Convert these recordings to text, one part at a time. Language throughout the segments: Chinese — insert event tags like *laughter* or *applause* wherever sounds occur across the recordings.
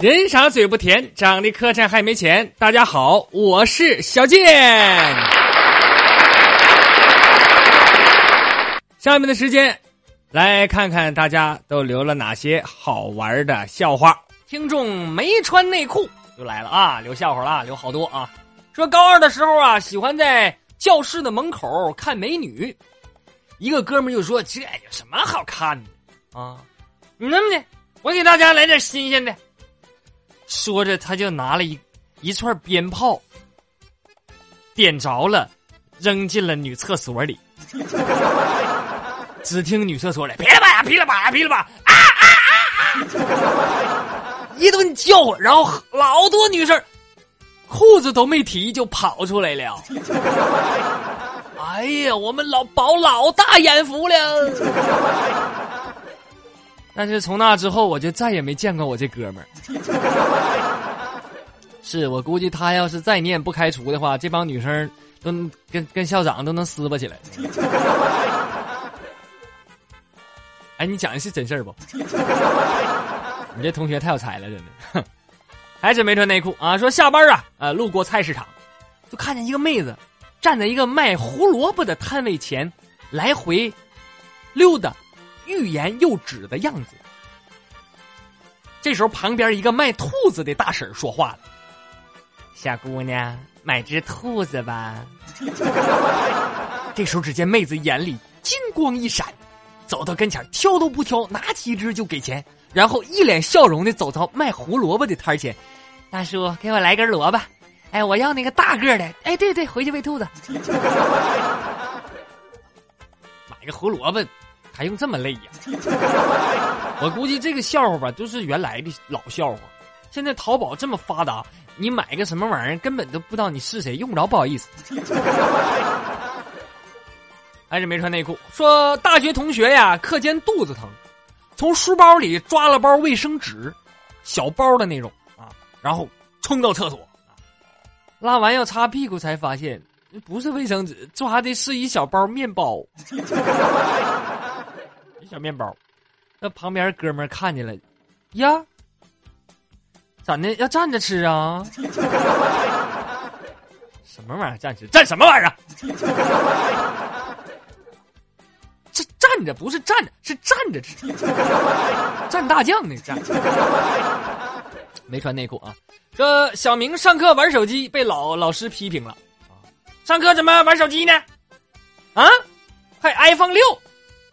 人傻嘴不甜，长得磕碜还没钱。大家好，我是小健。下面的时间，来看看大家都留了哪些好玩的笑话。听众没穿内裤又来了啊，留笑话了，留好多啊。说高二的时候啊，喜欢在教室的门口看美女。一个哥们就说：“这有什么好看的啊？你那么的，我给大家来点新鲜的。”说着，他就拿了一一串鞭炮，点着了，扔进了女厕所里。*laughs* 只听女厕所里噼里啪啦、噼里啪啦、噼里啪啦啊啊啊啊！*laughs* 一顿叫唤，然后老多女生裤子都没提就跑出来了。*laughs* 哎呀，我们老保老大眼福了。但是从那之后，我就再也没见过我这哥们儿。*laughs* 是我估计他要是再念不开除的话，这帮女生都跟跟校长都能撕巴起来。*laughs* 哎，你讲的是真事儿不？*laughs* 你这同学太有才了，真的。还真没穿内裤啊！说下班啊，呃，路过菜市场，就看见一个妹子站在一个卖胡萝卜的摊位前，来回溜达。欲言又止的样子。这时候，旁边一个卖兔子的大婶说话了：“小姑娘，买只兔子吧。*laughs* ”这时候，只见妹子眼里金光一闪，走到跟前，挑都不挑，拿起一只就给钱，然后一脸笑容的走到卖胡萝卜的摊前：“大叔，给我来根萝卜。哎，我要那个大个的。哎，对对，回去喂兔子。*laughs* 买个胡萝卜。”还用这么累呀？*laughs* 我估计这个笑话吧，都是原来的老笑话。现在淘宝这么发达，你买个什么玩意儿，根本都不知道你是谁，用不着不好意思。*laughs* 还是没穿内裤。说大学同学呀，课间肚子疼，从书包里抓了包卫生纸，小包的那种啊，然后冲到厕所，拉完要擦屁股，才发现不是卫生纸，抓的是一小包面包。小面包，那旁边哥们看见了，呀，咋的？要站着吃啊？*laughs* 什么玩意儿？站着？站什么玩意儿？*laughs* 这站着不是站着，是站着吃。蘸大酱呢蘸。*laughs* 没穿内裤啊！说小明上课玩手机，被老老师批评了。上课怎么玩手机呢？啊？还 iPhone 六？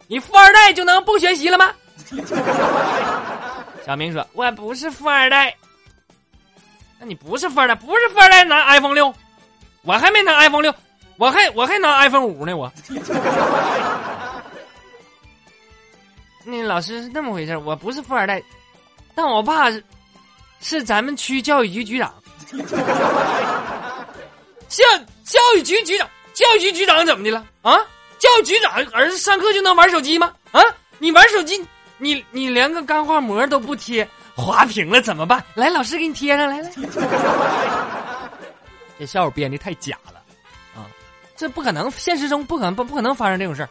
你富二代就能不学习了吗？*laughs* 小明说：“我不是富二代。”那你不是富二代，不是富二代拿 iPhone 六，我还没拿 iPhone 六，我还我还拿 iPhone 五呢。我。*laughs* 那老师是那么回事我不是富二代，但我爸是咱们区教育局局长。*laughs* 教教育局局长，教育局局长怎么的了啊？教育局长儿子上课就能玩手机吗？啊，你玩手机，你你连个钢化膜都不贴，划屏了怎么办？来，老师给你贴上来来。*laughs* 这笑话编的太假了，啊，这不可能，现实中不可能不不可能发生这种事儿。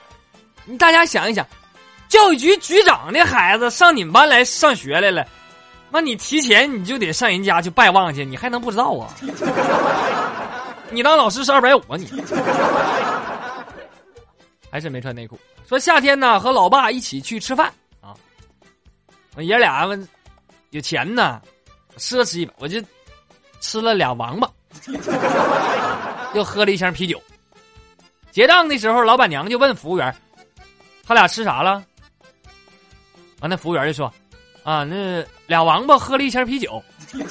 你大家想一想，教育局局长的孩子上你们班来上学来了，那你提前你就得上人家去拜望去，你还能不知道啊？*laughs* 你当老师是二百五啊你？还是没穿内裤。说夏天呢，和老爸一起去吃饭啊。我爷俩有钱呢，奢侈一把，我就吃了俩王八，*laughs* 又喝了一箱啤酒。结账的时候，老板娘就问服务员：“他俩吃啥了？”完，那服务员就说：“啊，那俩王八喝了一箱啤酒。*laughs* ”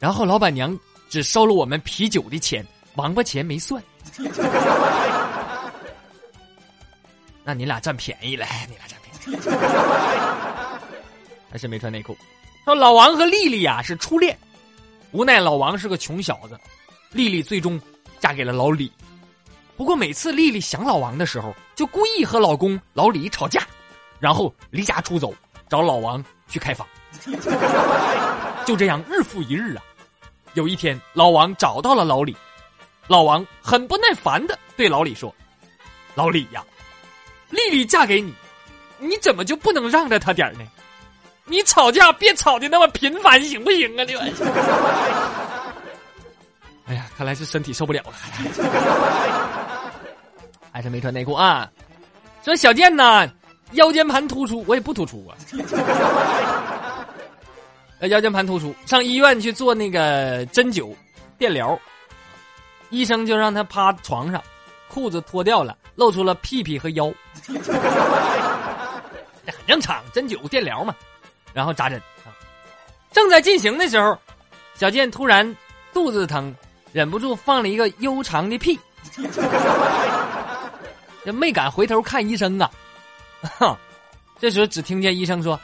然后老板娘只收了我们啤酒的钱，王八钱没算。*laughs* 那你俩占便宜了，*laughs* 你俩占便宜，*laughs* 还是没穿内裤。说老王和丽丽呀是初恋，无奈老王是个穷小子，丽丽最终嫁给了老李。不过每次丽丽想老王的时候，就故意和老公老李吵架，然后离家出走，找老王去开房。就这样日复一日啊。有一天，老王找到了老李。老王很不耐烦的对老李说：“老李呀，丽丽嫁给你，你怎么就不能让着她点呢？”你吵架别吵的那么频繁，行不行啊？你。哎呀，看来是身体受不了了，还是没穿内裤啊？说小健呢，腰间盘突出，我也不突出啊。呃，*laughs* 腰间盘突出，上医院去做那个针灸、电疗，医生就让他趴床上，裤子脱掉了，露出了屁屁和腰，这很正常，针灸、电疗嘛。然后扎针啊，正在进行的时候，小健突然肚子疼，忍不住放了一个悠长的屁，这没敢回头看医生啊。这时候只听见医生说。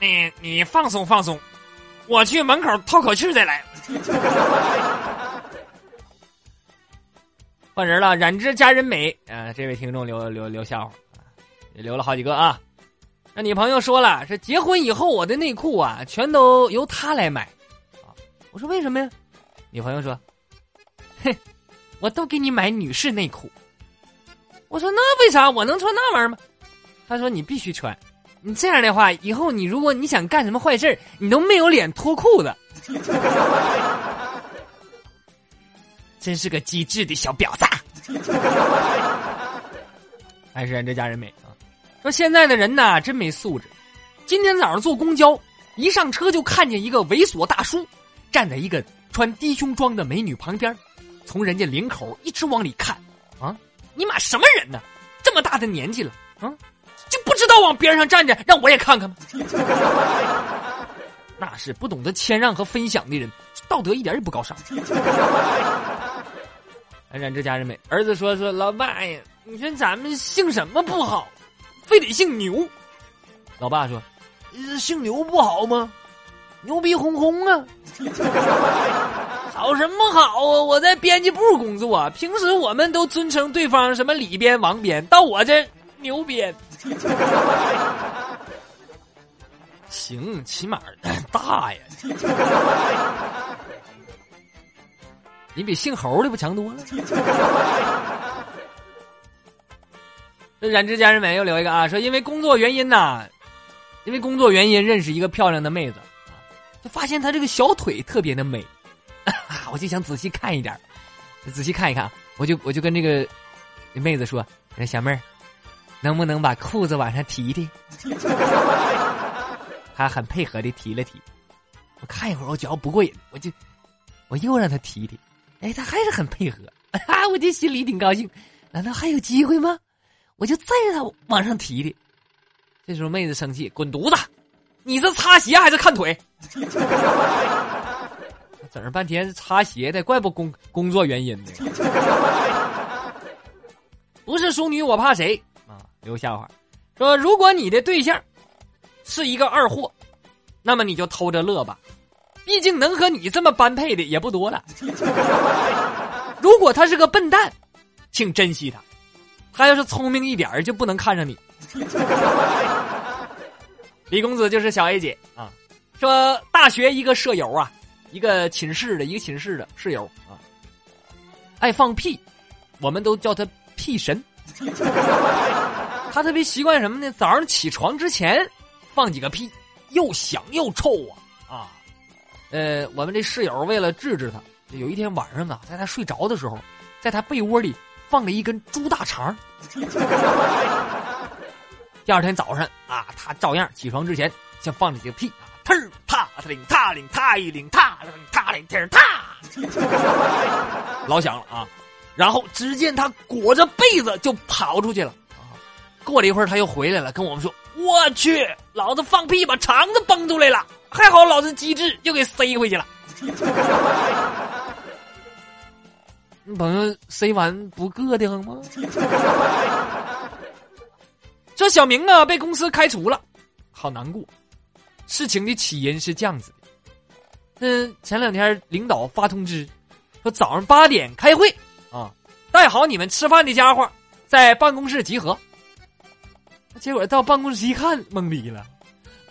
你你放松放松，我去门口透口气再来。换人了，染指佳人美啊！这位听众留留留笑话，也留了好几个啊。那女朋友说了，是结婚以后我的内裤啊，全都由他来买啊。我说为什么呀？女朋友说，嘿，我都给你买女士内裤。我说那为啥我能穿那玩意儿吗？他说你必须穿。你这样的话，以后你如果你想干什么坏事你都没有脸脱裤子。真是个机智的小婊子。还 *laughs* 是这家人美啊！说现在的人呐，真没素质。今天早上坐公交，一上车就看见一个猥琐大叔站在一个穿低胸装的美女旁边，从人家领口一直往里看。啊，你妈什么人呢？这么大的年纪了，啊？就不知道往边上站着，让我也看看吗？*laughs* 那是不懂得谦让和分享的人，道德一点也不高尚。哎，染这家人美，儿子说说，老爸呀，你说咱们姓什么不好，非得姓牛？老爸说，姓牛不好吗？牛逼哄哄啊！*laughs* 好什么好啊？我在编辑部工作，平时我们都尊称对方什么李编、王编，到我这牛编。*laughs* 行，起码大呀！你比姓侯的不强多了。*laughs* 这染指家人们又留一个啊，说因为工作原因呐，因为工作原因认识一个漂亮的妹子，就发现她这个小腿特别的美，*laughs* 我就想仔细看一点，仔细看一看，我就我就跟这个妹子说，小妹儿。能不能把裤子往上提提？*laughs* 她很配合的提了提。我看一会儿，我觉得不过瘾，我就我又让她提提。哎，他还是很配合，啊，*laughs* 我就心里挺高兴。难道还有机会吗？我就再让他往上提提。这时候妹子生气，滚犊子！你是擦鞋还是看腿？*laughs* 整了半天是擦鞋的，怪不工工作原因呢。不是淑女，我怕谁啊？留笑话，说如果你的对象是一个二货，那么你就偷着乐吧，毕竟能和你这么般配的也不多了。*laughs* 如果他是个笨蛋，请珍惜他；他要是聪明一点就不能看上你。*laughs* 李公子就是小 A 姐啊，说大学一个舍友啊，一个寝室的一个寝室的室友啊，爱放屁，我们都叫他屁神。他特别习惯什么呢？早上起床之前放几个屁，又响又臭啊啊！呃，我们这室友为了治治他，有一天晚上啊，在他睡着的时候，在他被窝里放了一根猪大肠。*laughs* 第二天早上啊，他照样起床之前先放了几个屁啊，呲儿踏他领踏领踏一领踏领踏领踢踏，*laughs* 老响了啊！然后只见他裹着被子就跑出去了啊。过了一会儿，他又回来了，跟我们说：“我去，老子放屁把肠子崩出来了，还好老子机智，又给塞回去了。*laughs* ”你朋友塞完不硌得慌吗？*laughs* 这小明啊，被公司开除了，好难过。事情的起因是这样子的：嗯，前两天领导发通知，说早上八点开会啊，带好你们吃饭的家伙，在办公室集合。结果到办公室一看，懵逼了，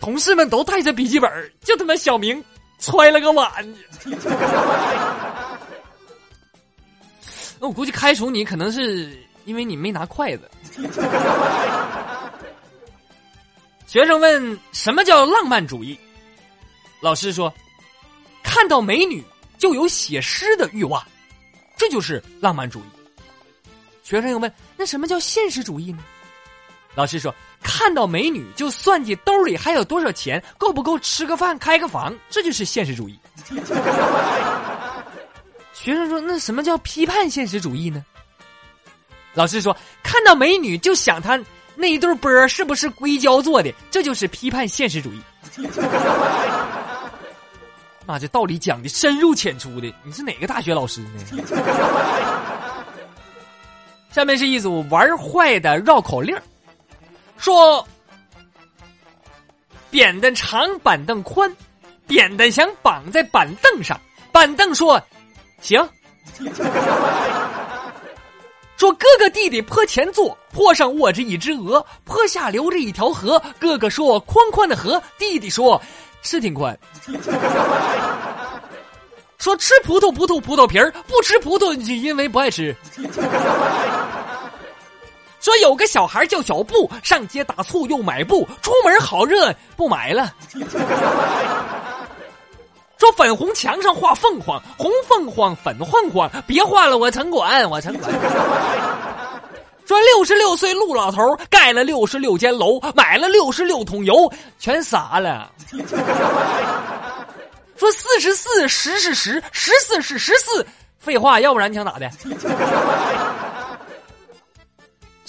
同事们都带着笔记本，就他妈小明揣了个碗。那我估计开除你可能是因为你没拿筷子。学生问：“什么叫浪漫主义？”老师说：“看到美女就有写诗的欲望，这就是浪漫主义。”学生又问：“那什么叫现实主义呢？”老师说：“看到美女就算计兜里还有多少钱，够不够吃个饭、开个房，这就是现实主义。*laughs* ”学生说：“那什么叫批判现实主义呢？”老师说：“看到美女就想她那一对波是不是硅胶做的，这就是批判现实主义。*laughs* ”那，这道理讲的深入浅出的，你是哪个大学老师呢？下面是一组玩坏的绕口令说：扁担长，板凳宽，扁担想绑在板凳上，板凳说：“行。”说哥哥弟弟坡前坐，坡上卧着一只鹅，坡下流着一条河。哥哥说：“宽宽的河。”弟弟说：“是挺宽。”说吃葡萄不吐葡萄皮儿，不吃葡萄就因为不爱吃。说有个小孩叫小布，上街打醋又买布，出门好热不买了。*laughs* 说粉红墙上画凤凰，红凤凰粉凤凰，别画了我城管，我城管。说六十六岁陆老头盖了六十六间楼，买了六十六桶油，全洒了。说四十四十是十，十四是十四，废话，要不然你想咋的？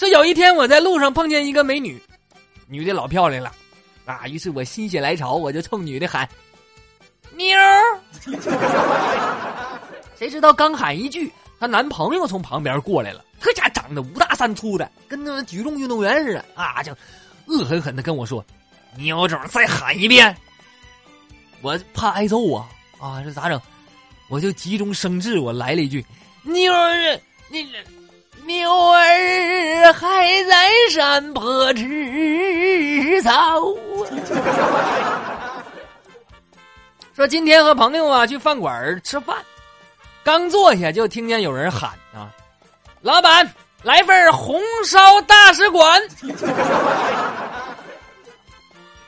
这有一天我在路上碰见一个美女，女的老漂亮了，啊，于是我心血来潮，我就冲女的喊：“妞儿！”谁知道刚喊一句，她男朋友从旁边过来了，这家长得五大三粗的，跟那举重运动员似的，啊，就恶狠狠的跟我说：“你有种再喊一遍。”我怕挨揍啊啊！这咋整？我就急中生智，我来了一句：“妞儿，你牛儿还在山坡吃草。*laughs* ”说今天和朋友啊去饭馆吃饭，刚坐下就听见有人喊啊：“老板，来份红烧大使馆。*laughs* ”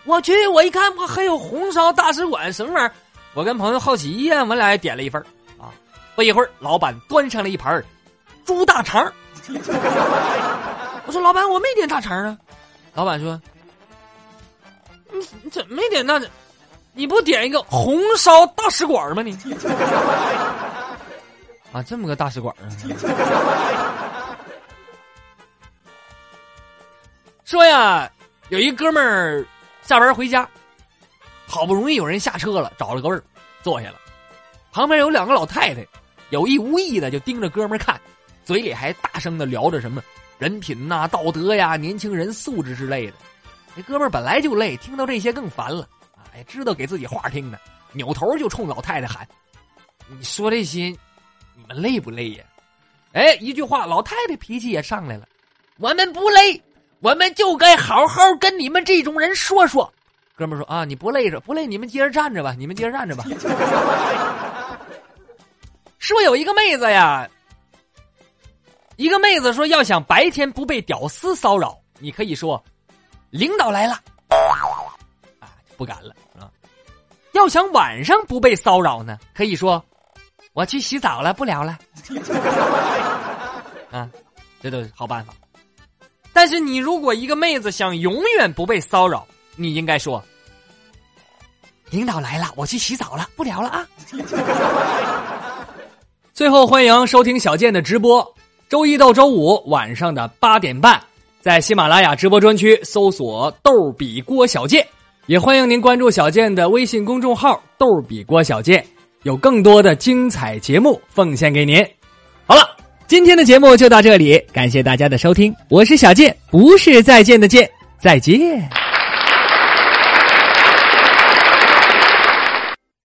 我去，我一看，我还有红烧大使馆什么玩意儿？我跟朋友好奇呀，我俩也点了一份啊。不一会儿，老板端上了一盘猪大肠。*laughs* 我说：“老板，我没点大肠啊。”老板说：“你你怎么没点那？你不点一个红烧大使馆吗？你 *laughs* 啊，这么个大使馆啊？说呀，有一哥们儿。”下班回家，好不容易有人下车了，找了个位儿坐下了。旁边有两个老太太，有意无意的就盯着哥们儿看，嘴里还大声的聊着什么人品呐、道德呀、年轻人素质之类的。那哥们儿本来就累，听到这些更烦了。哎，知道给自己话听的，扭头就冲老太太喊：“你说这些，你们累不累呀？”哎，一句话，老太太脾气也上来了：“我们不累。”我们就该好好跟你们这种人说说，哥们说啊，你不累着不累，你们接着站着吧，你们接着站着吧。说有一个妹子呀，一个妹子说要想白天不被屌丝骚扰，你可以说，领导来了，啊，不敢了啊。要想晚上不被骚扰呢，可以说，我去洗澡了，不聊了。啊，这都是好办法。但是你如果一个妹子想永远不被骚扰，你应该说：“领导来了，我去洗澡了，不聊了啊。*laughs* ”最后欢迎收听小健的直播，周一到周五晚上的八点半，在喜马拉雅直播专区搜索“逗比郭小健”，也欢迎您关注小健的微信公众号“逗比郭小健”，有更多的精彩节目奉献给您。好了。今天的节目就到这里，感谢大家的收听，我是小健，不是再见的见，再见。